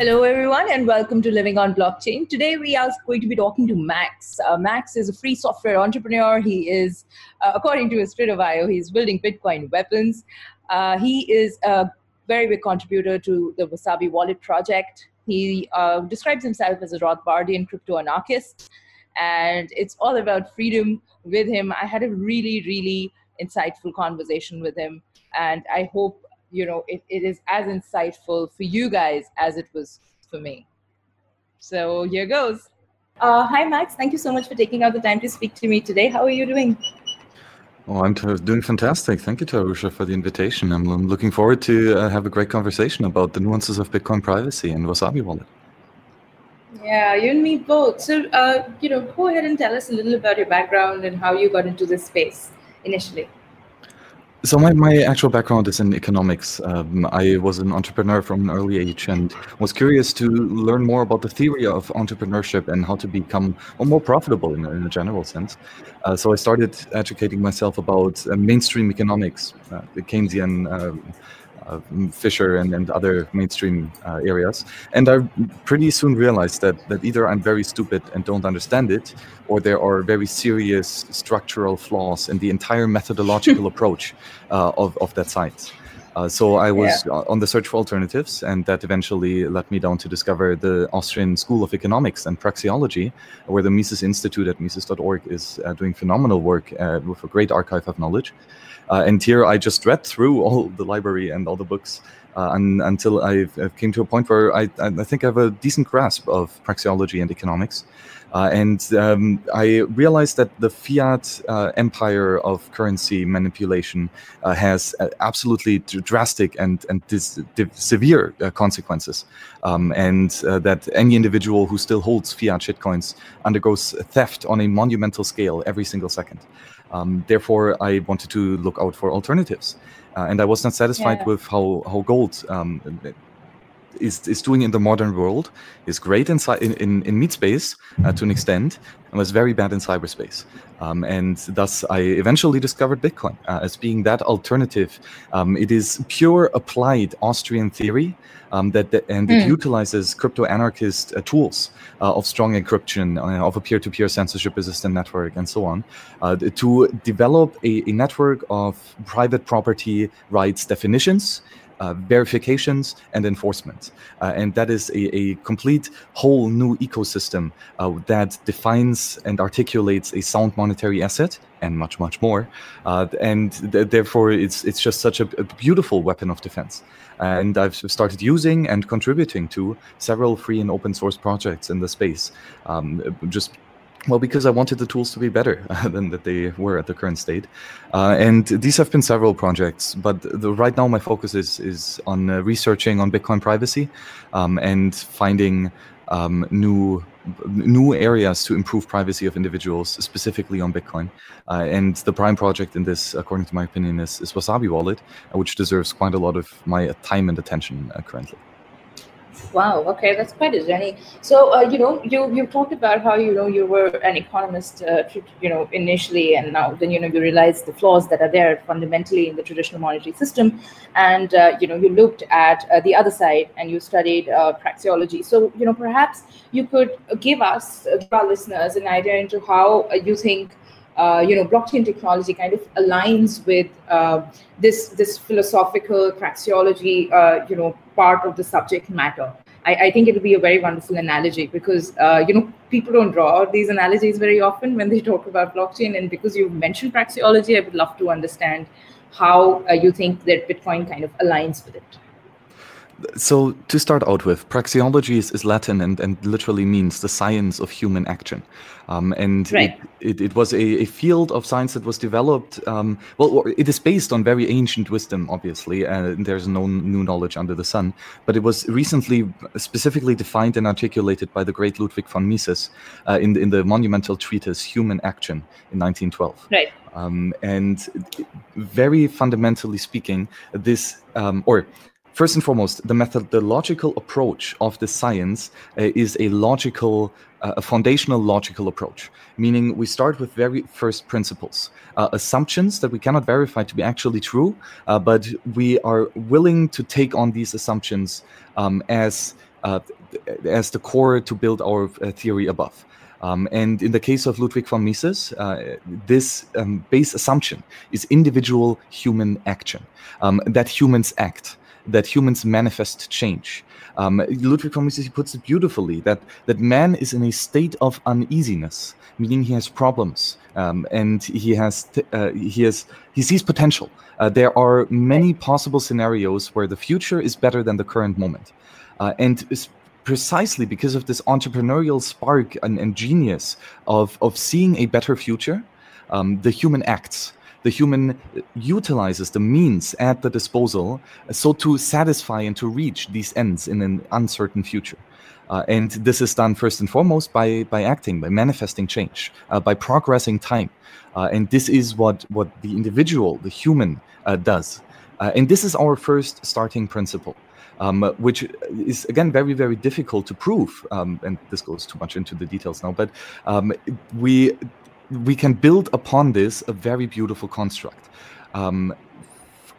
Hello, everyone, and welcome to Living on Blockchain. Today, we are going to be talking to Max. Uh, Max is a free software entrepreneur. He is, uh, according to his Twitter bio, he's building Bitcoin weapons. Uh, he is a very big contributor to the Wasabi Wallet project. He uh, describes himself as a Rothbardian crypto anarchist, and it's all about freedom with him. I had a really, really insightful conversation with him, and I hope you know it, it is as insightful for you guys as it was for me so here goes uh, hi max thank you so much for taking out the time to speak to me today how are you doing Oh, I'm doing fantastic. Thank you, Tarusha, for the invitation. I'm, I'm looking forward to uh, have a great conversation about the nuances of Bitcoin privacy and Wasabi Wallet. Yeah, you and me both. So, uh, you know, go ahead and tell us a little about your background and how you got into this space initially. So my, my actual background is in economics. Um, I was an entrepreneur from an early age and was curious to learn more about the theory of entrepreneurship and how to become more profitable in, in, a general sense. Uh, so I started educating myself about uh, mainstream economics, uh, the Keynesian um, uh, Fisher and, and other mainstream uh, areas. And I pretty soon realized that, that either I'm very stupid and don't understand it, or there are very serious structural flaws in the entire methodological approach uh, of, of that science. Uh, so I was yeah. on the search for alternatives, and that eventually led me down to discover the Austrian School of Economics and Praxeology, where the Mises Institute at Mises.org is uh, doing phenomenal work uh, with a great archive of knowledge. Uh, and here I just read through all the library and all the books uh, and, until I came to a point where I, I think I have a decent grasp of praxeology and economics. Uh, and um, I realized that the fiat uh, empire of currency manipulation uh, has uh, absolutely drastic and, and dis- severe uh, consequences. Um, and uh, that any individual who still holds fiat shitcoins undergoes theft on a monumental scale every single second. Um, therefore, I wanted to look out for alternatives. and I was not satisfied yeah. with how, how gold um, is, is doing in the modern world is great in, in, in, in meat space uh, to an extent and was very bad in cyberspace. Um, and thus, I eventually discovered Bitcoin uh, as being that alternative. Um, it is pure applied Austrian theory um, that, that, and it mm. utilizes crypto anarchist uh, tools uh, of strong encryption, uh, of a peer to peer censorship resistant network, and so on, uh, to develop a, a network of private property rights definitions uh, verifications and enforcement. Uh, and that is a, a, complete whole new ecosystem uh, that defines and articulates a sound monetary asset and much, much more. Uh, and th- therefore, it's, it's just such a, a, beautiful weapon of defense. And I've started using and contributing to several free and open source projects in the space. Um, just well, because I wanted the tools to be better than that they were at the current state, uh, and these have been several projects. But the, right now, my focus is is on uh, researching on Bitcoin privacy um, and finding um, new new areas to improve privacy of individuals, specifically on Bitcoin. Uh, and the prime project in this, according to my opinion, is, is Wasabi Wallet, uh, which deserves quite a lot of my time and attention uh, currently. Wow. Okay, that's quite a journey. So, uh, you know, you you talked about how you know you were an economist, uh, you know, initially, and now then you know you realize the flaws that are there fundamentally in the traditional monetary system, and uh, you know you looked at uh, the other side and you studied uh, praxeology. So, you know, perhaps you could give us, uh, our listeners, an idea into how you think uh, you know, blockchain technology kind of aligns with uh, this this philosophical praxeology, uh, you know, part of the subject matter. I, I think it would be a very wonderful analogy because uh, you know people don't draw these analogies very often when they talk about blockchain, and because you mentioned praxeology, I would love to understand how uh, you think that Bitcoin kind of aligns with it so to start out with, praxeology is, is Latin and, and literally means the science of human action. Um, and right. it, it, it, was a, a, field of science that was developed, um, well, it is based on very ancient wisdom, obviously, and there's no new knowledge under the sun, but it was recently specifically defined and articulated by the great Ludwig von Mises uh, in, in the monumental treatise Human Action in 1912. Right. Um, and very fundamentally speaking, this, um, or First and foremost, the methodological approach of the science uh, is a logical, uh, a foundational logical approach, meaning we start with very first principles, uh, assumptions that we cannot verify to be actually true, uh, but we are willing to take on these assumptions um, as uh, as the core to build our uh, theory above. Um, and in the case of Ludwig von Mises, uh, this um, base assumption is individual human action, um, that humans act, that humans manifest change. Um, Ludwig von Mises puts it beautifully that, that man is in a state of uneasiness, meaning he has problems um, and he has uh, he has he sees potential. Uh, there are many possible scenarios where the future is better than the current moment, uh, and precisely because of this entrepreneurial spark and, and genius of, of seeing a better future, um, the human acts. The human utilizes the means at the disposal so to satisfy and to reach these ends in an uncertain future. Uh, and this is done first and foremost by, by acting, by manifesting change, uh, by progressing time. Uh, and this is what, what the individual, the human, uh, does. Uh, and this is our first starting principle um, which is again very very difficult to prove. Um, and this goes too much into the details now, but um, we we can build upon this a very beautiful construct. Um,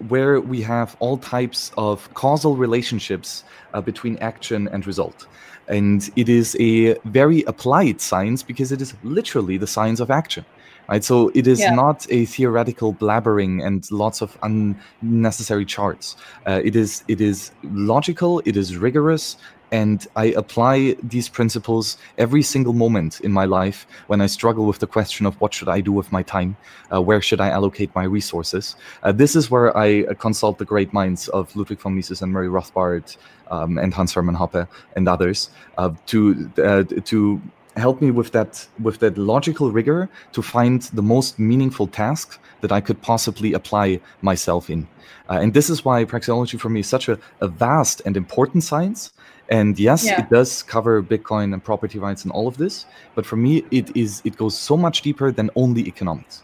where we have all types of causal relationships uh, between action and result. And it is a very applied science because it is literally the science of action right? So it is yeah. not a theoretical blabbering and lots of unnecessary charts. Uh, it is it is logical. It is rigorous. And I apply these principles every single moment in my life when I struggle with the question of what should I do with my time, uh, where should I allocate my resources. Uh, this is where I uh, consult the great minds of Ludwig von Mises and Murray Rothbard um, and Hans Hermann Hoppe and others uh, to uh, to help me with that with that logical rigor to find the most meaningful task that I could possibly apply myself in. Uh, and this is why praxeology for me is such a, a vast and important science. And yes, yeah. it does cover Bitcoin and property rights and all of this, but for me, it is it goes so much deeper than only economics.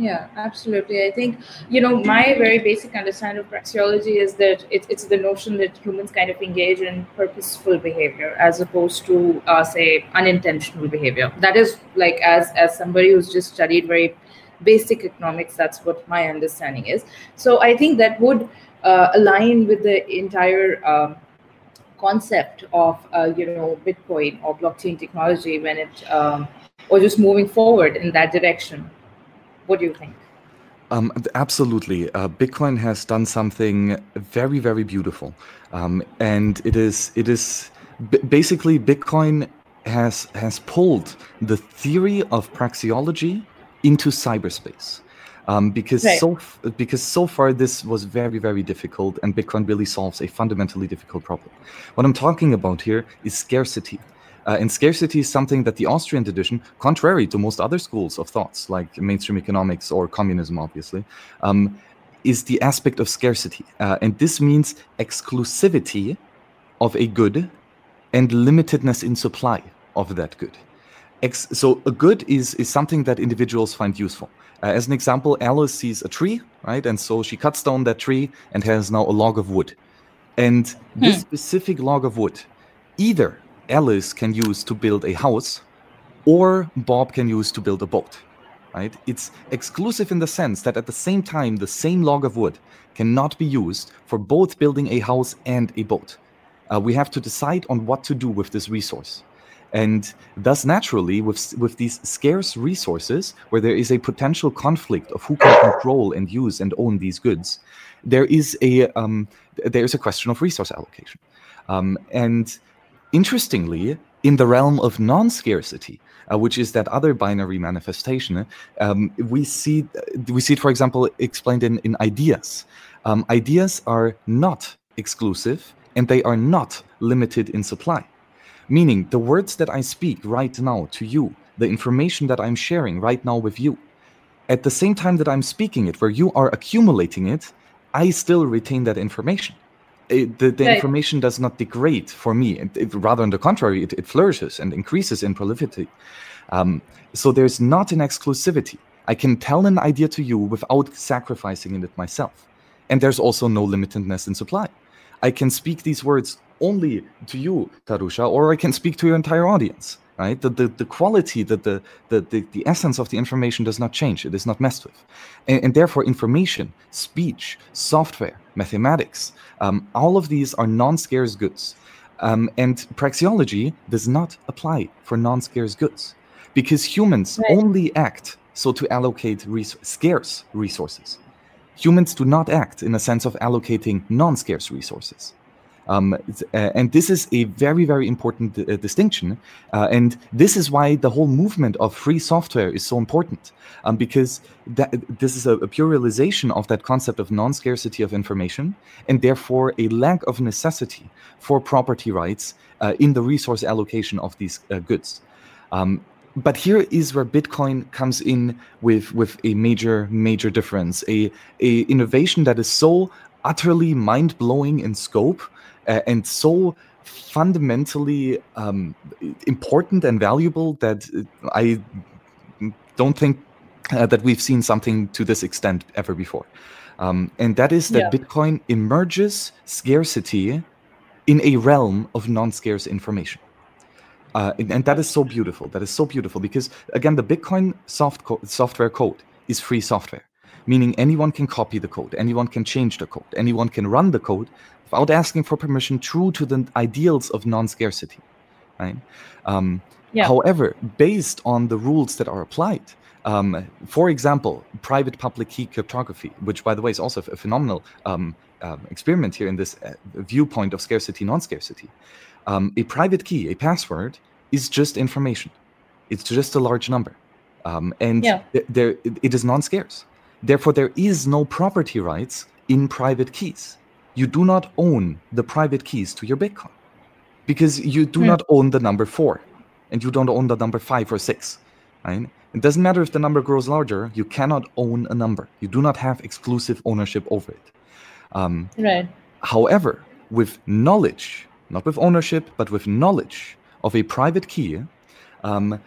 Yeah, absolutely. I think, you know, my very basic understanding of praxeology is that it, it's the notion that humans kind of engage in purposeful behavior as opposed to, uh, say, unintentional behavior. That is like, as, as somebody who's just studied very basic economics, that's what my understanding is. So I think that would uh, align with the entire um, concept of, uh, you know, Bitcoin or blockchain technology when it, um, or just moving forward in that direction. What do you think? Um, absolutely. Uh, Bitcoin has done something very, very beautiful, um, and it is it is basically Bitcoin has has pulled the theory of praxeology into cyberspace. Um, because right. so because so far this was very very difficult, and Bitcoin really solves a fundamentally difficult problem. What I'm talking about here is scarcity. Uh, and scarcity is something that the Austrian tradition, contrary to most other schools of thoughts like mainstream economics or communism, obviously, um, is the aspect of scarcity. Uh, and this means exclusivity of a good and limitedness in supply of that good. Ex- so a good is, is something that individuals find useful. Uh, as an example, Alice sees a tree, right? And so she cuts down that tree and has now a log of wood. And this hmm. specific log of wood either Alice can use to build a house or Bob can use to build a boat. Right? It's exclusive in the sense that at the same time, the same log of wood cannot be used for both building a house and a boat. Uh, we have to decide on what to do with this resource. And thus, naturally, with, with these scarce resources, where there is a potential conflict of who can control and use and own these goods, there is a um, there is a question of resource allocation. Um, and Interestingly, in the realm of non-scarcity, uh, which is that other binary manifestation, um, we see we see it, for example, explained in, in ideas. Um, ideas are not exclusive and they are not limited in supply. Meaning, the words that I speak right now to you, the information that I'm sharing right now with you, at the same time that I'm speaking it, where you are accumulating it, I still retain that information it, the, the information does not degrade for me. It, it, rather, on the contrary, it, flourishes and increases in prolificity. Um, so there's not an exclusivity. I can tell an idea to you without sacrificing it myself. And there's also no limitedness in supply. I can speak these words only to you, Tarusha, or I can speak to your entire audience right? The, the, the quality, the, the, the, the, essence of the information does not change. It is not messed with. And, and therefore, information, speech, software, mathematics, um, all of these are non scarce goods. Um, and praxeology does not apply for non-scarce goods because humans Right. only act so to allocate res- scarce resources. Humans do not act in a sense of allocating non-scarce resources. Um, uh, and this is a very, very important uh, distinction. Uh, and this is why the whole movement of free software is so important, um, because that, this is a, a pure realization of that concept of non scarcity of information, and therefore a lack of necessity for property rights uh, in the resource allocation of these uh, goods. Um, but here is where Bitcoin comes in with with a major major difference, a a innovation that is so utterly mind blowing in scope uh, and so fundamentally um, important and valuable that uh, I don't think uh, that we've seen something to this extent ever before. Um, and that is that Yeah. Bitcoin emerges scarcity in a realm of non scarce information. Uh, and, and that is so beautiful. That is so beautiful because, again, the Bitcoin soft co- software code is free software, meaning anyone can copy the code, anyone can change the code, anyone can run the code without asking for permission, true to the ideals of non scarcity. Right? Um, Yeah. However, based on the rules that are applied, um, for example, private public key cryptography, which, by the way, is also a phenomenal um, um, experiment here in this uh, viewpoint of scarcity, non scarcity. Um, a private key, a password, is just information. It's just a large number. Um, and Yeah. th- there, it- it is non scarce. Therefore, there is no property rights in private keys. You do not own the private keys to your Bitcoin because you do not own the number four and you don't own the number five or six. Right? It doesn't matter if the number grows larger, you cannot own a number. You do not have exclusive ownership over it. Um, Right. However, with knowledge, not with ownership, but with knowledge of a private key, um,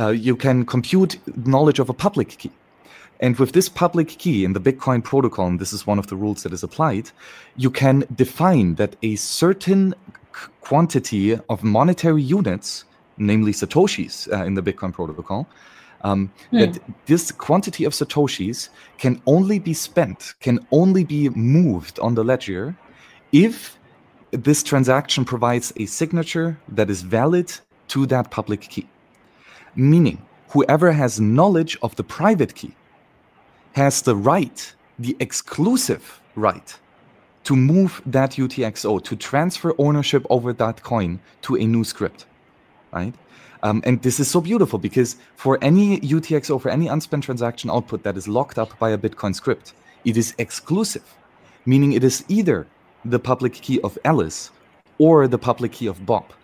uh, you can compute knowledge of a public key. And with this public key in the Bitcoin protocol, and this is one of the rules that is applied, you can define that a certain quantity of monetary units, namely Satoshis uh, in the Bitcoin protocol, um, that this quantity of Satoshis can only be spent, can only be moved on the ledger if this transaction provides a signature that is valid to that public key. Meaning, whoever has knowledge of the private key has the right, the exclusive right, to move that UTXO, to transfer ownership over that coin to a new script, right? Um, and this is so beautiful because for any UTXO, for any unspent transaction output that is locked up by a Bitcoin script, it is exclusive, meaning it is either the public key of Alice or the public key of Bob,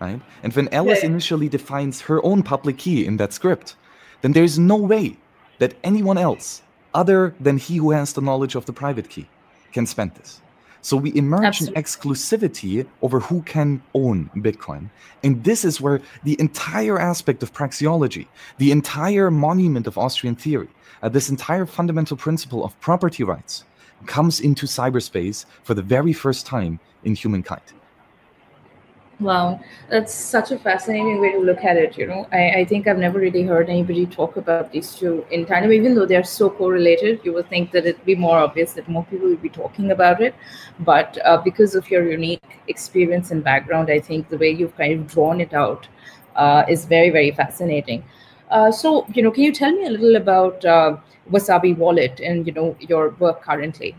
right? And when Alice Yeah. initially defines her own public key in that script, then there is no way that anyone else, other than he who has the knowledge of the private key, can spend this. So we emerge Absolutely. in exclusivity over who can own Bitcoin. And this is where the entire aspect of praxeology, the entire monument of Austrian theory, uh, this entire fundamental principle of property rights comes into cyberspace for the very first time in humankind. Wow, that's such a fascinating way to look at it. You know, I, I think I've never really heard anybody talk about these two in tandem, even though they're so correlated. You would think that it'd be more obvious that more people would be talking about it. But uh, because of your unique experience and background, I think the way you've kind of drawn it out uh, is very, very fascinating. Uh, so, you know, can you tell me a little about uh, Wasabi Wallet and, you know, your work currently?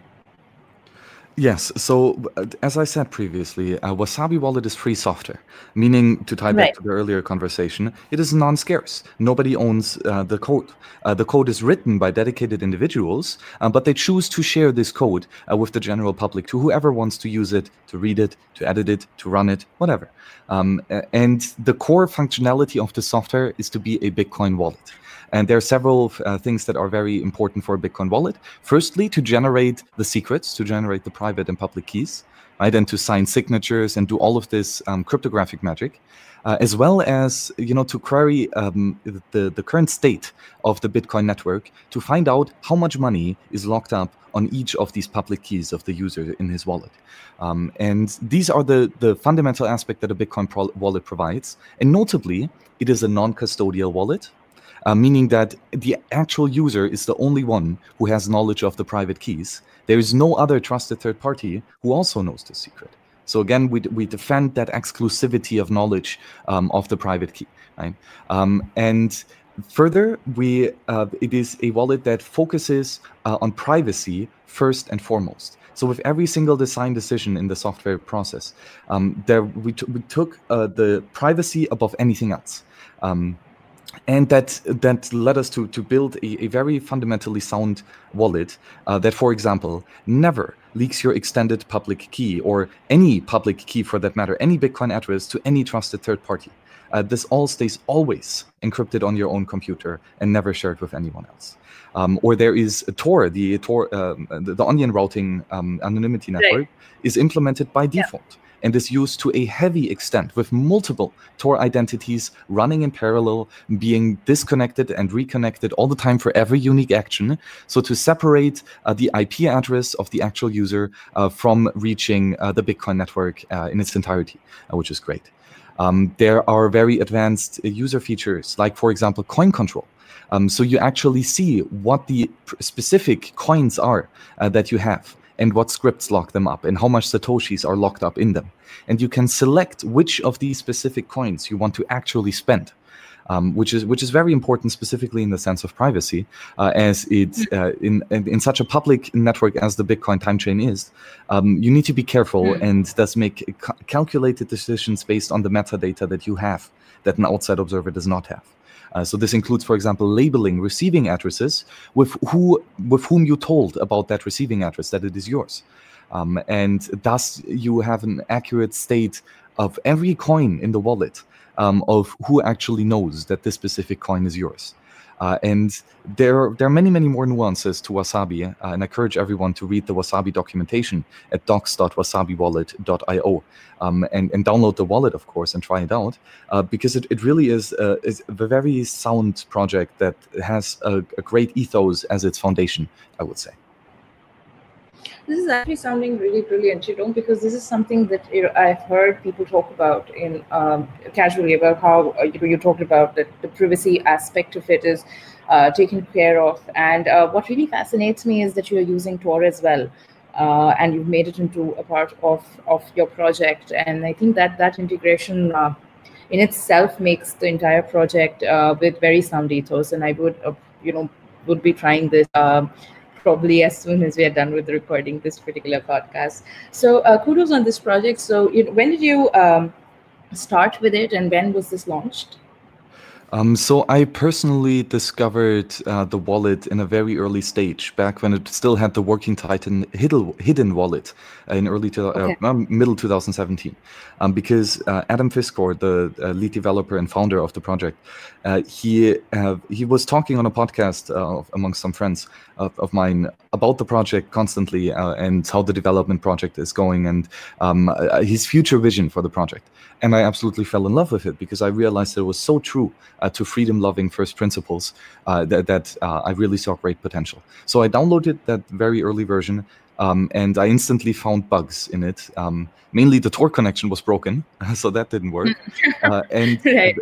Yes. So, uh, as I said previously, uh, Wasabi Wallet is free software, meaning to tie back Right. to the earlier conversation, it is non scarce. Nobody owns uh, the code. Uh, the code is written by dedicated individuals, uh, but they choose to share this code uh, with the general public to whoever wants to use it, to read it, to edit it, to run it, whatever. Um, and the core functionality of the software is to be a Bitcoin wallet. And there are several uh, things that are very important for a Bitcoin wallet. Firstly, to generate the secrets, to generate the private and public keys, right, and to sign signatures and do all of this um, cryptographic magic, uh, as well as you know to query um, the the current state of the Bitcoin network to find out how much money is locked up on each of these public keys of the user in his wallet. Um, and these are the the fundamental aspect that a Bitcoin pro- wallet provides. And notably, it is a non-custodial wallet uh, meaning that the actual user is the only one who has knowledge of the private keys. There is no other trusted third party who also knows the secret. So again, we, we defend that exclusivity of knowledge um, of the private key, right? Um, and further, we uh, it is a wallet that focuses uh, on privacy first and foremost. So with every single design decision in the software process, um, there we, we took uh, the privacy above anything else. Um, and that that led us to to build a, a very fundamentally sound wallet uh, that, for example, never leaks your extended public key or any public key for that matter, any Bitcoin address to any trusted third party. Uh, this all stays always encrypted on your own computer and never shared with anyone else. Um, or there is Tor, the Tor, um, the, the, onion routing um, anonymity network right. is implemented by default. Yeah and is used to a heavy extent with multiple Tor identities running in parallel, being disconnected and reconnected all the time for every unique action. So to separate uh, the IP address of the actual user uh, from reaching uh, the Bitcoin network uh, in its entirety, uh, which is great. Um, there are very advanced uh, user features, like, for example, coin control. Um, so you actually see what the specific coins are that you have and what scripts lock them up and how much satoshis are locked up in them and you can select which of these specific coins you want to actually spend um, which is which is very important specifically in the sense of privacy uh, as it mm. uh, in, in such a public network as the bitcoin time chain is um, you need to be careful mm. and thus make ca- calculated decisions based on the metadata that you have that an outside observer does not have uh, so this includes, for example, labeling receiving addresses with who with whom you told about that receiving address that it is yours, um, and thus you have an accurate state of every coin in the wallet um, of who actually knows that this specific coin is yours. Uh, and there, there are many, many more nuances to Wasabi, uh, and I encourage everyone to read the Wasabi documentation at docs.wasabiwallet.io um, and, and download the wallet, of course, and try it out uh, because it, it really is, uh, is a very sound project that has a, a great ethos as its foundation, I would say this is actually sounding really brilliant, you know, because this is something that you know, I've heard people talk about in um, casually about how uh, you know you talked about that the privacy aspect of it is uh, taken care of, and uh, what really fascinates me is that you are using Tor as well. Uh, and you've made it into a part of, of your project, and I think that that integration uh, in itself makes the entire project uh, with very sound ethos. And I would, you know, would be trying this um, probably as soon as we are done with recording this particular podcast. So uh, kudos on this project. So you know, when did you um, start with it, and when was this launched? Um, so I personally discovered uh, the wallet in a very early stage, back when it still had the working Titan hidden, hidden wallet in early to, uh, okay. uh, middle 2017, um, because uh, Adam Ficsor, the uh, lead developer and founder of the project, uh, he he was talking on a podcast among some friends of, of, mine about the project constantly and how the development project is going and um, his future vision for the project and I absolutely fell in love with it because I realized it was so true uh, to freedom-loving first principles uh, that, that uh, I really saw great potential. So I downloaded that very early version, um, and I instantly found bugs in it. Um, mainly, the Tor connection was broken, so that didn't work. Uh, and right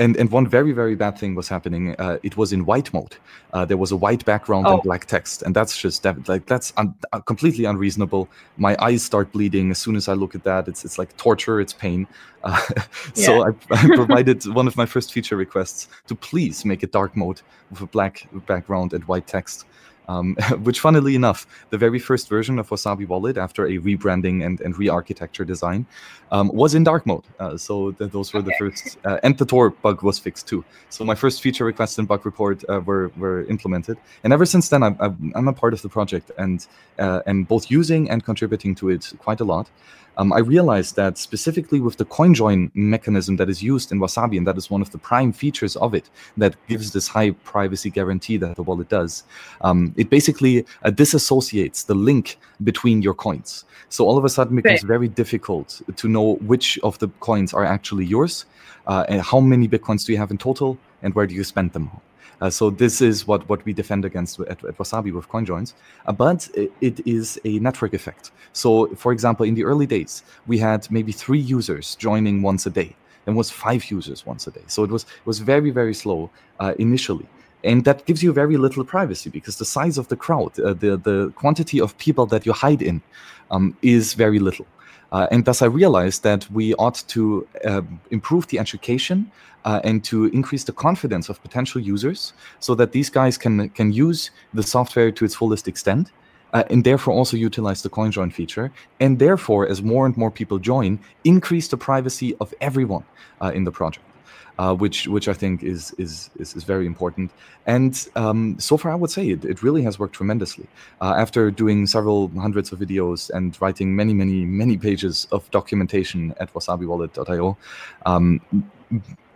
and and one very very bad thing was happening. Uh, it was in white mode. Uh, there was a white background oh. and black text, and that's just that, like that's un, uh, completely unreasonable. My eyes start bleeding as soon as I look at that. It's it's like torture. It's pain. Uh, so I, I provided one of my first feature requests to please make a dark mode with a black background and white text um, which funnily enough, the very first version of Wasabi Wallet after a rebranding and, and re-architecture design um, was in dark mode. Uh, so th- those were okay. the first, uh, and the Tor bug was fixed too. So my first feature request and bug report uh, were, were implemented. And ever since then, I'm, I'm a part of the project and, uh, and both using and contributing to it quite a lot um, I realized that specifically with the CoinJoin mechanism that is used in Wasabi, and that is one of the prime features of it that gives this high privacy guarantee that the wallet does, um, it basically uh, disassociates the link between your coins. So all of a sudden it becomes very difficult to know which of the coins are actually yours, uh, and how many bitcoins do you have in total, and where do you spend them so this is what, what we defend against at, at Wasabi with CoinJoins. Uh, but it, it is a network effect. So for example, in the early days, we had maybe three users joining once a day. and was five users once a day. So it was it was very very slow uh, initially, and that gives you very little privacy because the size of the crowd, uh, the the quantity of people that you hide in, um, is very little. Uh, and thus, I realized that we ought to uh, improve the education uh, and to increase the confidence of potential users, so that these guys can can use the software to its fullest extent, uh, and therefore also utilize the CoinJoin feature, and therefore, as more and more people join, increase the privacy of everyone uh, in the project uh, which which I think is is is, is very important. And um, so far, I would say it, it really has worked tremendously. Uh, after doing several hundreds of videos and writing many many many pages of documentation at wasabiwallet.io. Um,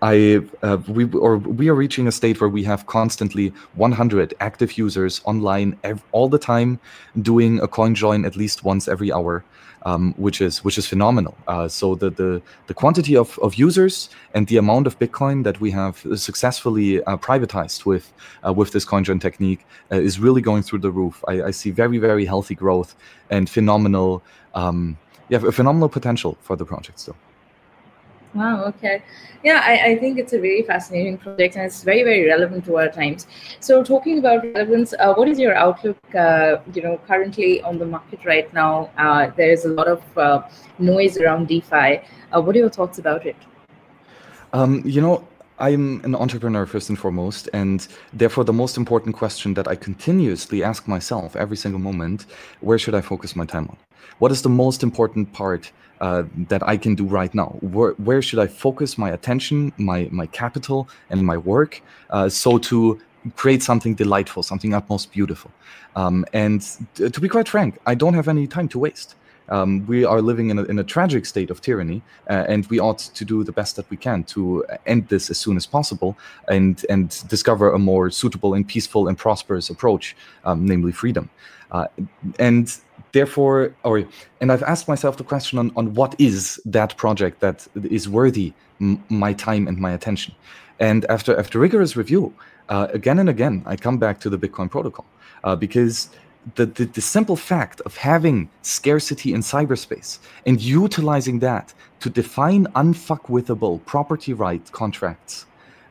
I uh, we or we are reaching a state where we have constantly 100 active users online ev- all the time, doing a coin join at least once every hour um, which is which is phenomenal. Uh, so the, the the quantity of, of users and the amount of Bitcoin that we have successfully uh, privatized with uh, with this CoinJoin technique uh, is really going through the roof. I, I, see very very healthy growth and phenomenal um, yeah phenomenal potential for the project still. Wow. Okay. Yeah, I, I think it's a very fascinating project and it's very, very relevant to our times. So, talking about relevance, uh, what is your outlook? Uh, you know, currently on the market right now, uh, there is a lot of uh, noise around DeFi. Uh, what are your thoughts about it? Um, you know, I'm an entrepreneur first and foremost, and therefore the most important question that I continuously ask myself every single moment: Where should I focus my time on? What is the most important part uh, that I can do right now? Where, where should I focus my attention, my my capital, and my work, uh, so to create something delightful, something utmost beautiful? Um, and to be quite frank, I don't have any time to waste. Um, we are living in a, in a tragic state of tyranny, uh, and we ought to do the best that we can to end this as soon as possible and and discover a more suitable and peaceful and prosperous approach, um, namely freedom. Uh, and therefore, or and I've asked myself the question on, on what is that project that is worthy my time and my attention. And after after rigorous review, uh, again and again, I come back to the Bitcoin protocol uh, because the, the, the simple fact of having scarcity in cyberspace and utilizing that to define unfuckwithable property right contracts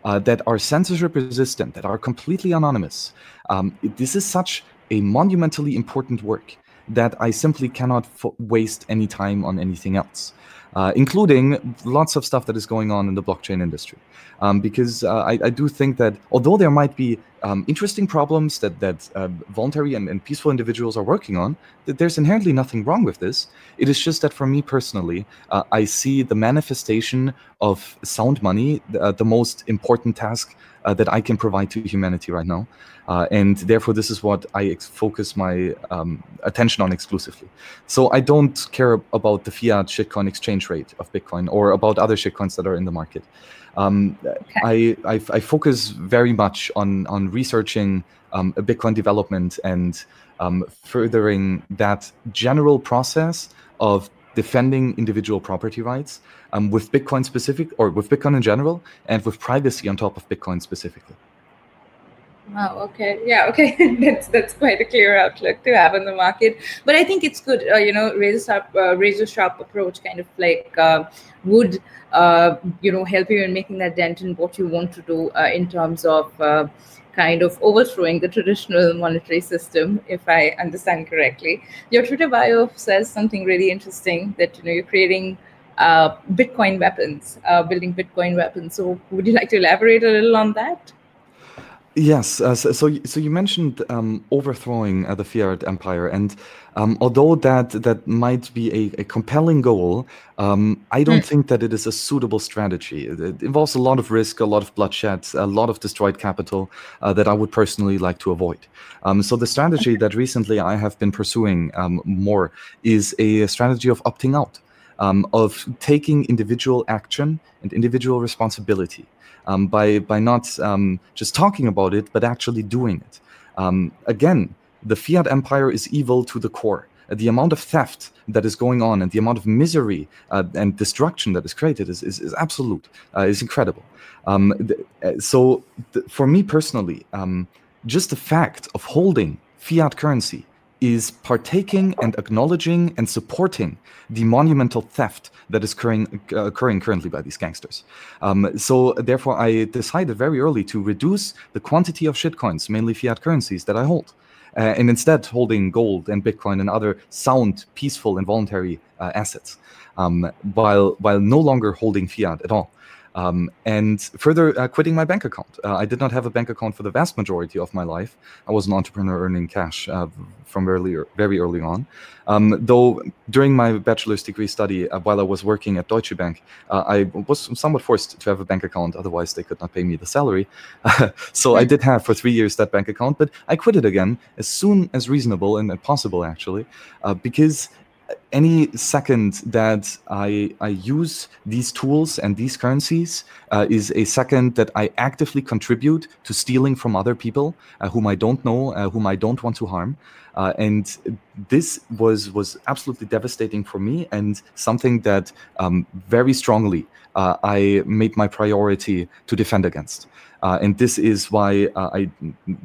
uh, that are censorship resistant, that are completely anonymous. Um, this is such a monumentally important work that I simply cannot f- waste any time on anything else uh, including lots of stuff that is going on in the blockchain industry. Um, because uh, I, I, do think that although there might be um, interesting problems that that uh, voluntary and, and, peaceful individuals are working on, that there's inherently nothing wrong with this. It is just that for me personally, uh, I see the manifestation of sound money uh, the most important task uh, that I can provide to humanity right now. Uh, and therefore, this is what I ex- focus my um, attention on exclusively. So I don't care about the fiat shitcoin exchange rate of Bitcoin or about other shitcoins that are in the market. Um, okay. I, I, I, focus very much on, on researching um, Bitcoin development and um, furthering that general process of defending individual property rights um, with Bitcoin specific or with Bitcoin in general and with privacy on top of Bitcoin specifically. Wow. Okay. Yeah. Okay. that's that's quite a clear outlook to have on the market. But I think it's good. Uh, you know, razor sharp, uh, razor sharp approach, kind of like uh, would uh, you know help you in making that dent in what you want to do uh, in terms of uh, kind of overthrowing the traditional monetary system, if I understand correctly. Your Twitter bio says something really interesting that you know you're creating uh, Bitcoin weapons, uh, building Bitcoin weapons. So, would you like to elaborate a little on that? Yes. Uh, so, so, you mentioned um, overthrowing uh, the fiat empire, and um, although that that might be a, a compelling goal, um, I don't mm. think that it is a suitable strategy. It, it, involves a lot of risk, a lot of bloodshed, a lot of destroyed capital uh, that I would personally like to avoid. Um, so the strategy that recently I have been pursuing um, more is a strategy of opting out. Um, of taking individual action and individual responsibility um, by by not um, just talking about it, but actually doing it. Um, again, the fiat empire is evil to the core. The amount of theft that is going on and the amount of misery uh, and destruction that is created is, is, is absolute, uh, is incredible. Um, th- uh, so, th- for me personally, um, just the fact of holding fiat currency is partaking and acknowledging and supporting the monumental theft that is occurring, uh, occurring currently by these gangsters. Um, so therefore, I decided very early to reduce the quantity of shitcoins, mainly fiat currencies, that I hold. Uh, and instead holding gold and Bitcoin and other sound, peaceful, and voluntary uh, assets, um, while while no longer holding fiat at all. Um, and further, uh, quitting my bank account. Uh, I did not have a bank account for the vast majority of my life. I was an entrepreneur earning cash uh, from very, very early on. Um, though during my bachelor's degree study, uh, while I was working at Deutsche Bank, uh, I was somewhat forced to have a bank account. Otherwise, they could not pay me the salary. so I did have for three years that bank account, but I quit it again as soon as reasonable and possible, actually, uh, because any second that I, I use these tools and these currencies uh, is a second that I actively contribute to stealing from other people uh, whom I don't know, uh, whom I don't want to harm. Uh, and this was was absolutely devastating for me and something that um, very strongly uh, I made my priority to defend against. Uh, and this is why uh, I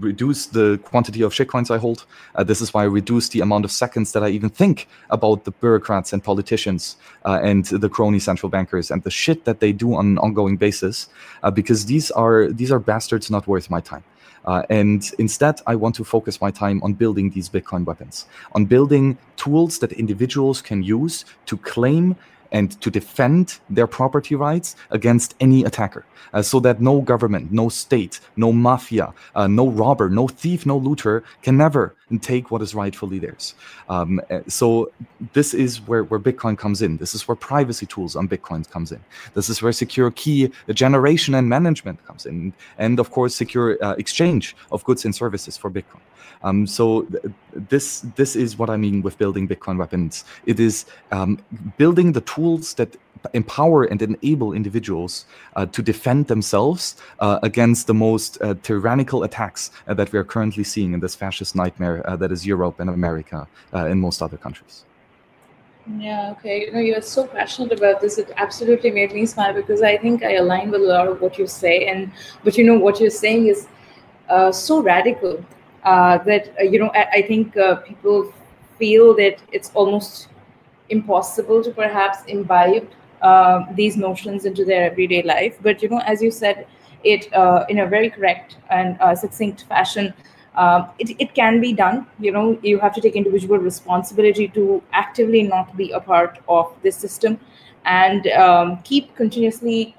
reduce the quantity of shitcoins I hold. Uh, this is why I reduce the amount of seconds that I even think about the bureaucrats and politicians uh, and the crony central bankers and the shit that they do on an ongoing basis, uh, because these are these are bastards not worth my time. Uh, and instead, I want to focus my time on building these Bitcoin weapons, on building tools that individuals can use to claim and to defend their property rights against any attacker uh, so that no government, no state, no mafia, uh, no robber, no thief, no looter can never take what is rightfully theirs. Um, uh, so this is where, where Bitcoin comes in. This is where privacy tools on Bitcoin comes in. This is where secure key generation and management comes in. And of course, secure uh, exchange of goods and services for Bitcoin. Um, so th- this this is what I mean with building Bitcoin weapons. It is um, building the tools that empower and enable individuals uh, to defend themselves uh, against the most uh, tyrannical attacks uh, that we are currently seeing in this fascist nightmare uh, that is Europe and America uh, and most other countries. Yeah, okay. You know, you're so passionate about this. It absolutely made me smile because I think I align with a lot of what you say. And but you know what you're saying is so radical uh, that uh, you know I, I think uh, people feel that it's almost impossible to perhaps imbibe uh, these notions into their everyday life. But you know, as you said, it uh, in a very correct and uh, succinct fashion. Um, it, it can be done. You know, you have to take individual responsibility to actively not be a part of this system and um, keep continuously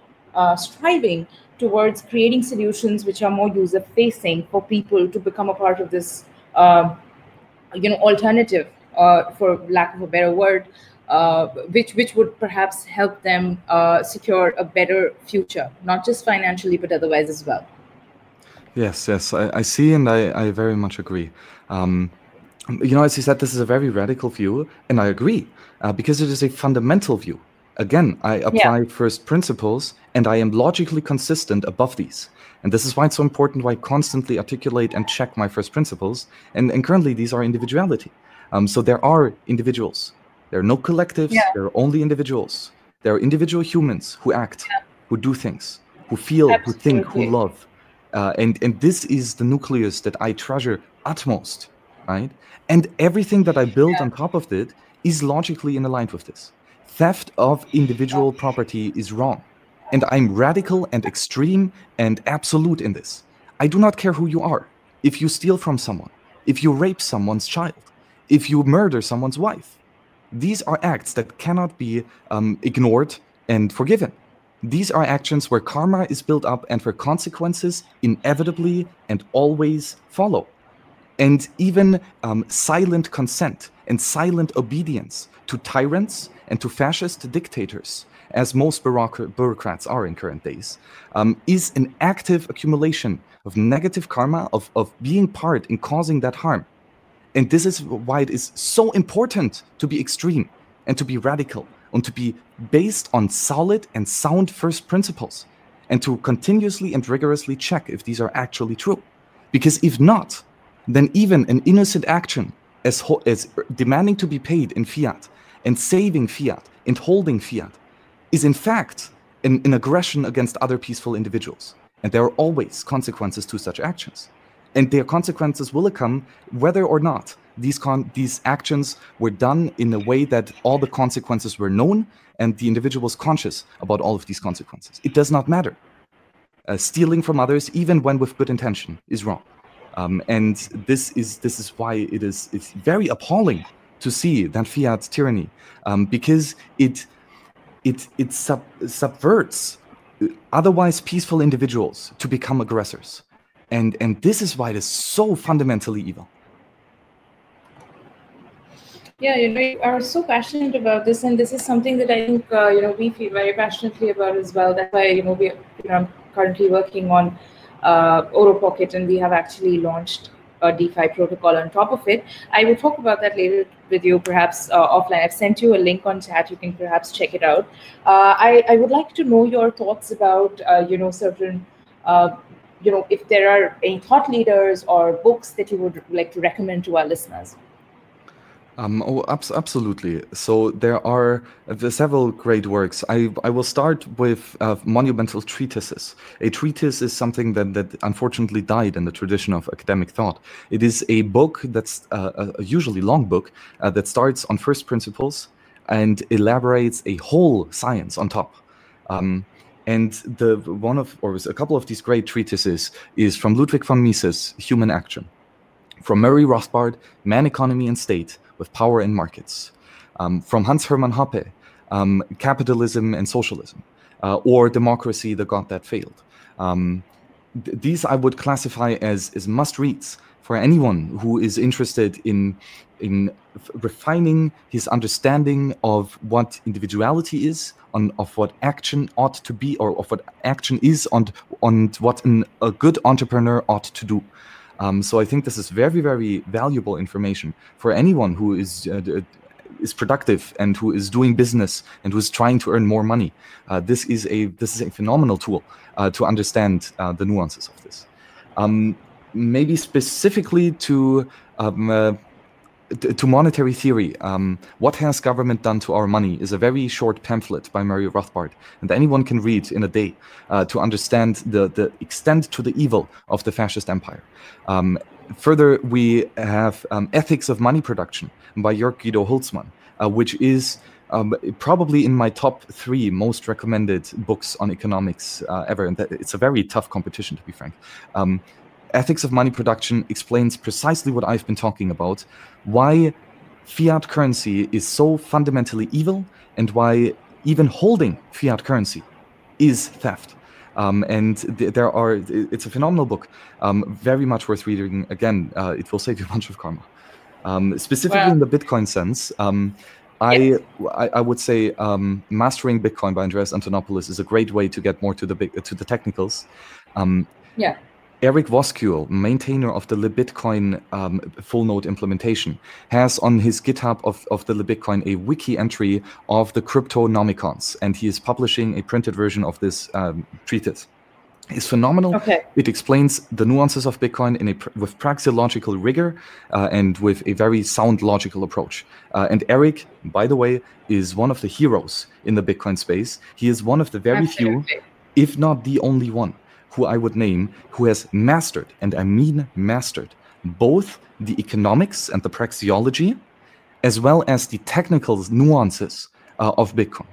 striving towards creating solutions which are more user facing for people to become a part of this uh, you know alternative uh, for lack of a better word uh, which which would perhaps help them uh, secure a better future not just financially but otherwise as well. Yes yes i, I see and I, I very much agree. Um, you know as you said this is a very radical view and i agree uh, because it is a fundamental view Again, I apply yeah. first principles and I am logically consistent above these. And this is why it's so important why I constantly articulate and check my first principles. And, and currently, these are individuality. Um, so there are individuals. There are no collectives. Yeah. There are only individuals. There are individual humans who act, yeah. who do things, who feel, Absolutely. who think, who love. Uh, and, and this is the nucleus that I treasure utmost, right? And everything that I build on top of it is logically in aligned with this theft of individual property is wrong. And I'm radical and extreme and absolute in this. I do not care who you are. If you steal from someone, if you rape someone's child, if you murder someone's wife, these are acts that cannot be um, ignored and forgiven. These are actions where karma is built up and where consequences inevitably and always follow. And even um, silent consent and silent obedience to tyrants and to fascist dictators, as most bureaucrats are in current days, um, is an active accumulation of negative karma, of, of being part in causing that harm. And this is why it is so important to be extreme and to be radical and to be based on solid and sound first principles and to continuously and rigorously check if these are actually true. Because if not, then even an innocent action as, as demanding to be paid in fiat and saving fiat and holding fiat is in fact an, an, aggression against other peaceful individuals. And there are always consequences to such actions. And their consequences will come whether or not these, con- these actions were done in a way that all the consequences were known and the individual was conscious about all of these consequences. It does not matter. Uh, stealing from others, even when with good intention, is wrong. Um, and this is this is why it is it's very appalling to see that fiat tyranny. Um, because it it it sub, subverts otherwise peaceful individuals to become aggressors. And and this is why it is so fundamentally evil. Yeah, you know, you are so passionate about this, and this is something that I think uh, you know we feel very passionately about as well. That's why you know we you know I'm currently working on uh, Oro Pocket, and we have actually launched a DeFi protocol on top of it. I will talk about that later with you, perhaps uh, offline. I've sent you a link on chat. You can perhaps check it out. Uh, I, I would like to know your thoughts about, uh, you know, certain, uh, you know, if there are any thought leaders or books that you would like to recommend to our listeners. Um, oh, abs- absolutely. So there are uh, several great works. I, I will start with uh, monumental treatises. A treatise is something that, that unfortunately died in the tradition of academic thought. It is a book that's uh, a usually long book uh, that starts on first principles and elaborates a whole science on top. Um, and the one of or a couple of these great treatises is from Ludwig von Mises, Human Action, from Murray Rothbard, Man, Economy, and State with power in markets. Um, from Hans Hermann Hoppe, um, Capitalism and Socialism, uh, or Democracy, the God That Failed. Um, th- these I would classify as, as must reads for anyone who is interested in, in f- refining his understanding of what individuality is, on, of what action ought to be, or of what action is, on, on what an, a good entrepreneur ought to do. Um, so I think this is very, very valuable information for anyone who is uh, is productive and who is doing business and who is trying to earn more money. Uh, this is a this is a phenomenal tool uh, to understand uh, the nuances of this. Um, maybe specifically to um, uh, to monetary theory, um, what has government done to our money is a very short pamphlet by Murray Rothbard, and anyone can read in a day uh, to understand the, the extent to the evil of the fascist empire. Um, further, we have um, Ethics of Money Production by Jörg Guido Hülsmann, uh, which is um, probably in my top three most recommended books on economics uh, ever. And it's a very tough competition, to be frank. Um, Ethics of Money Production explains precisely what I've been talking about why fiat currency is so fundamentally evil and why even holding fiat currency is theft. Um, and th- there are, it's a phenomenal book, um, very much worth reading. Again, uh, it will save you a bunch of karma. Um, specifically wow. in the Bitcoin sense, um, I, yes. I, I would say um, mastering Bitcoin by Andreas Antonopoulos is a great way to get more to the big, to the technicals. Um, yeah. Eric Voskuil, maintainer of the LibBitcoin um, full node implementation, has on his GitHub of, of the LibBitcoin a wiki entry of the Cryptonomicons, and he is publishing a printed version of this um, treatise. It's phenomenal. Okay. It explains the nuances of Bitcoin in a with praxeological rigor uh, and with a very sound logical approach. Uh, and Eric, by the way, is one of the heroes in the Bitcoin space. He is one of the very Absolutely. few, if not the only one, who I would name who has mastered, and I mean mastered, both the economics and the praxeology, as well as the technical nuances uh, of Bitcoin.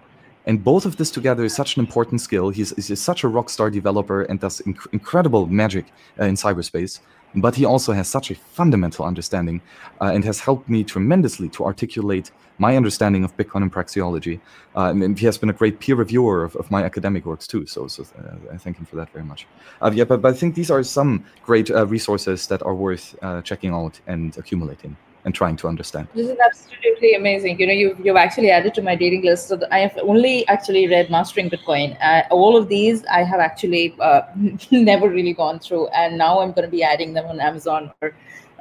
And both of this together is such an important skill. He's, he's such a rock star developer and does inc- incredible magic uh, in cyberspace. But he also has such a fundamental understanding uh, and has helped me tremendously to articulate my understanding of Bitcoin and praxeology. Uh, and he has been a great peer reviewer of, of my academic works too. So, so uh, I thank him for that very much. Uh, yeah, but, but I think these are some great uh, resources that are worth uh, checking out and accumulating and trying to understand. This is absolutely amazing. You know, you've, you've actually added to my dating list. So I have only actually read Mastering Bitcoin. Uh, all of these I have actually uh, never really gone through. And now I'm going to be adding them on Amazon or,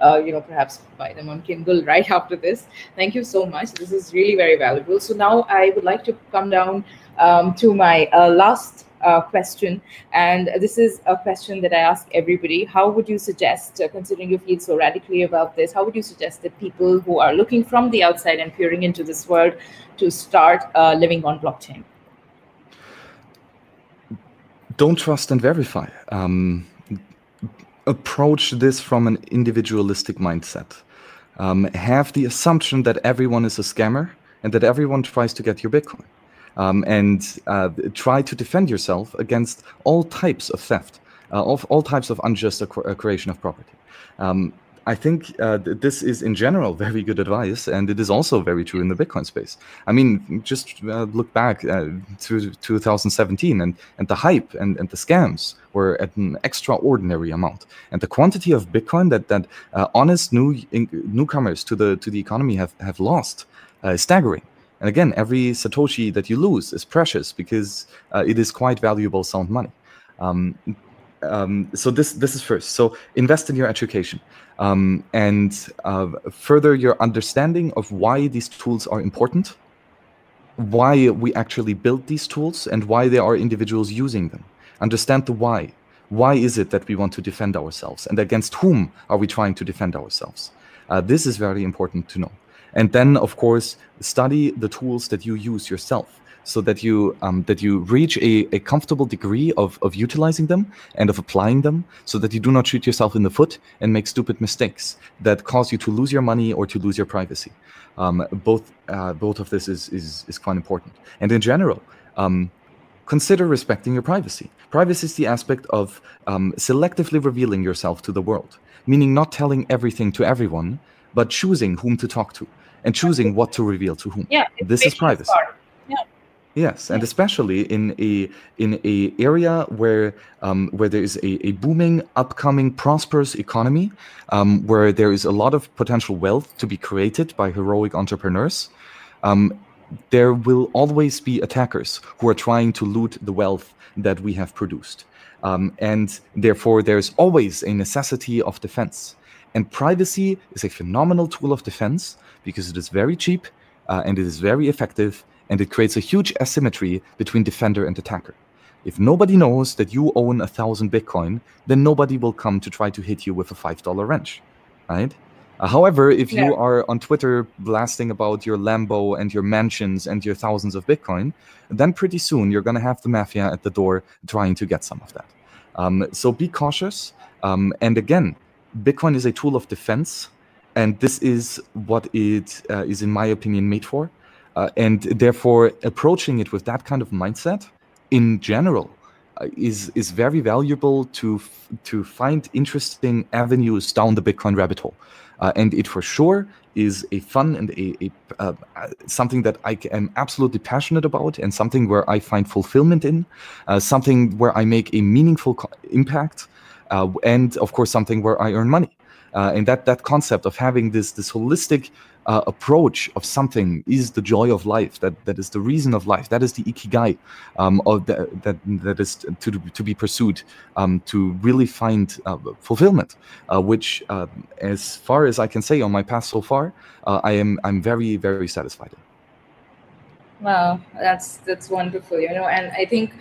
uh, you know, perhaps buy them on Kindle right after this. Thank you so much. This is really very valuable. So now I would like to come down um, to my uh, last uh, question. And this is a question that I ask everybody. How would you suggest, uh, considering you feel so radically about this, how would you suggest that people who are looking from the outside and peering into this world to start uh, living on blockchain? Don't trust and verify. Um, approach this from an individualistic mindset. Um, have the assumption that everyone is a scammer and that everyone tries to get your Bitcoin um, and uh, try to defend yourself against all types of theft, uh, of all types of unjust creation of property. Um, I think uh, th- this is in general very good advice, and it is also very true in the Bitcoin space. I mean, just uh, look back uh, to 2017, and, and the hype and, and the scams were at an extraordinary amount, and the quantity of Bitcoin that that uh, honest new in, newcomers to the to the economy have have lost uh, is staggering. And again, every satoshi that you lose is precious because uh, it is quite valuable sound money. Um, um, so this this is first. So invest in your education um, and uh, further your understanding of why these tools are important, why we actually build these tools, and why there are individuals using them. Understand the why. Why is it that we want to defend ourselves, and against whom are we trying to defend ourselves? Uh, this is very important to know. And then, of course, study the tools that you use yourself so that you um, that you reach a, a comfortable degree of, of utilizing them and of applying them so that you do not shoot yourself in the foot and make stupid mistakes that cause you to lose your money or to lose your privacy. Um, both uh, both of this is, is is quite important. And in general um, consider respecting your privacy. Privacy is the aspect of um, selectively revealing yourself to the world meaning not telling everything to everyone but choosing whom to talk to and choosing what to reveal to whom. Yeah this is privacy. yeah. Yes, and especially in a in a area where um, where there is a, a booming, upcoming, prosperous economy, um, where there is a lot of potential wealth to be created by heroic entrepreneurs, um, there will always be attackers who are trying to loot the wealth that we have produced, um, and therefore there's always a necessity of defense. And privacy is a phenomenal tool of defense because it is very cheap uh, and it is very effective and it creates a huge asymmetry between defender and attacker. If nobody knows that you own a thousand Bitcoin, then nobody will come to try to hit you with a five dollar wrench, right? Uh, however, if yeah. you are on Twitter blasting about your Lambo and your mansions and your thousands of Bitcoin, then pretty soon you're going to have the mafia at the door trying to get some of that. Um, so be cautious. Um, and again, Bitcoin is a tool of defense, and this is what it uh, is, in my opinion, made for. Uh, and therefore, approaching it with that kind of mindset in general uh, is is very valuable to to find interesting avenues down the Bitcoin rabbit hole. Uh, and it for sure is a fun and a, a uh, something that I am absolutely passionate about, and something where I find fulfillment in, uh, something where I make a meaningful impact, uh, and of course something where I earn money. and that that concept of having this this holistic uh, approach of something is the joy of life. That that is the reason of life. That is the ikigai, um, of the, that that is to to be pursued um, to really find uh, fulfillment. Uh, which, uh, as far as I can say on my path so far, uh, I am I'm very very satisfied. Wow, that's that's wonderful. You know, and I think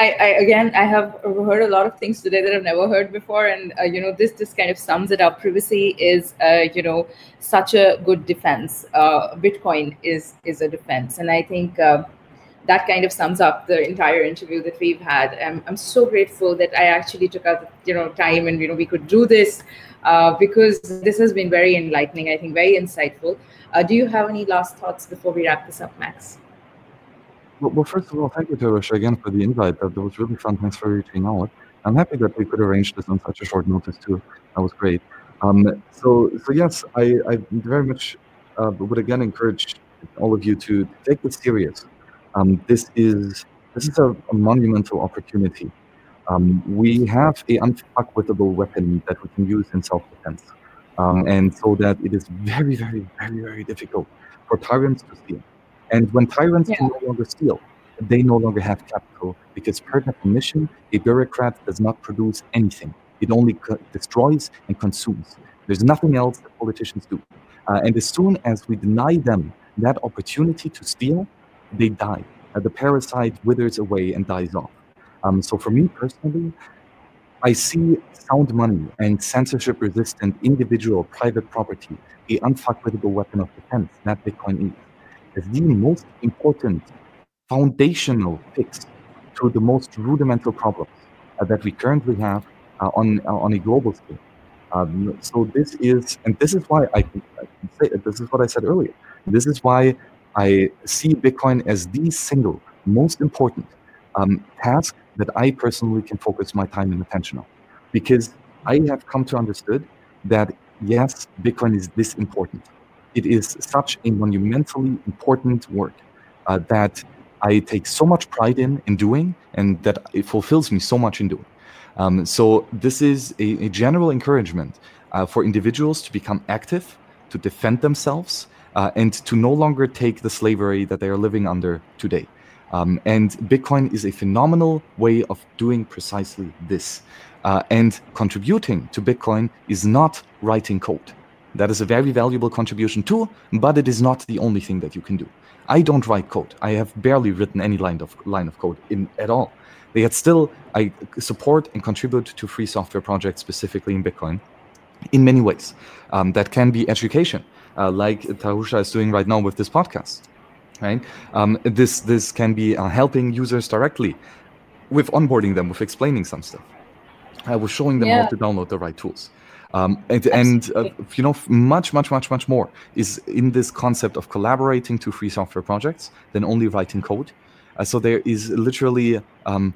I, I, again I have heard a lot of things today that I've never heard before, and uh, you know this this kind of sums it up. Privacy is uh, you know such a good defense. Uh, Bitcoin is is a defense, and I think uh, that kind of sums up the entire interview that we've had. I'm, I'm so grateful that I actually took out you know time and you know we could do this uh, because this has been very enlightening. I think very insightful. Uh, do you have any last thoughts before we wrap this up, Max? Well, well, first of all, thank you, Terusha, again for the invite. That, was really fun. Thanks for reaching out. I'm happy that we could arrange this on such a short notice too. That was great. Um, so, so yes, I, I very much uh, would again encourage all of you to take this serious. Um, this is this is a, a monumental opportunity. Um, we have a unfuckwithable weapon that we can use in self-defense, um, and so that it is very, very, very, very difficult for tyrants to steal. And when tyrants yeah. can no longer steal, they no longer have capital because, per definition, a bureaucrat does not produce anything. It only co- destroys and consumes. There's nothing else that politicians do. Uh, and as soon as we deny them that opportunity to steal, they die. Uh, the parasite withers away and dies off. Um, so, for me personally, I see sound money and censorship resistant individual private property the unfuckwithable weapon of defense that Bitcoin is as the most important foundational fix to the most rudimental problems uh, that we currently have uh, on uh, on a global scale. Um, so this is, and this is why I, I can say this is what I said earlier. This is why I see Bitcoin as the single most important um, task that I personally can focus my time and attention on, because I have come to understood that yes, Bitcoin is this important. It is such a monumentally important work uh, that I take so much pride in in doing, and that it fulfills me so much in doing. Um, so this is a, a general encouragement uh, for individuals to become active, to defend themselves, uh, and to no longer take the slavery that they are living under today. Um, and Bitcoin is a phenomenal way of doing precisely this. Uh, and contributing to Bitcoin is not writing code. That is a very valuable contribution too, but it is not the only thing that you can do. I don't write code. I have barely written any line of line of code in at all. Yet still, I support and contribute to free software projects, specifically in Bitcoin, in many ways. Um, that can be education, uh, like Tarusha is doing right now with this podcast. Right? Um, this this can be uh, helping users directly with onboarding them, with explaining some stuff. I was showing them yeah. how to download the right tools. Um, and, and uh, you know much much much much more is in this concept of collaborating to free software projects than only writing code. Uh, so there is literally um,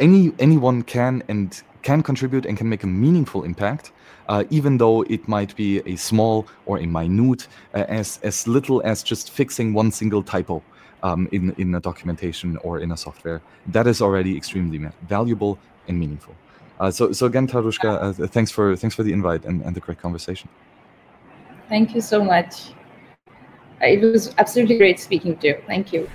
any anyone can and can contribute and can make a meaningful impact uh, even though it might be a small or a minute uh, as as little as just fixing one single typo um, in in a documentation or in a software. That is already extremely valuable and meaningful uh, so, so again, Tarushka, uh, thanks for thanks for the invite and, and the great conversation. Thank you so much. It was absolutely great speaking to you. Thank you.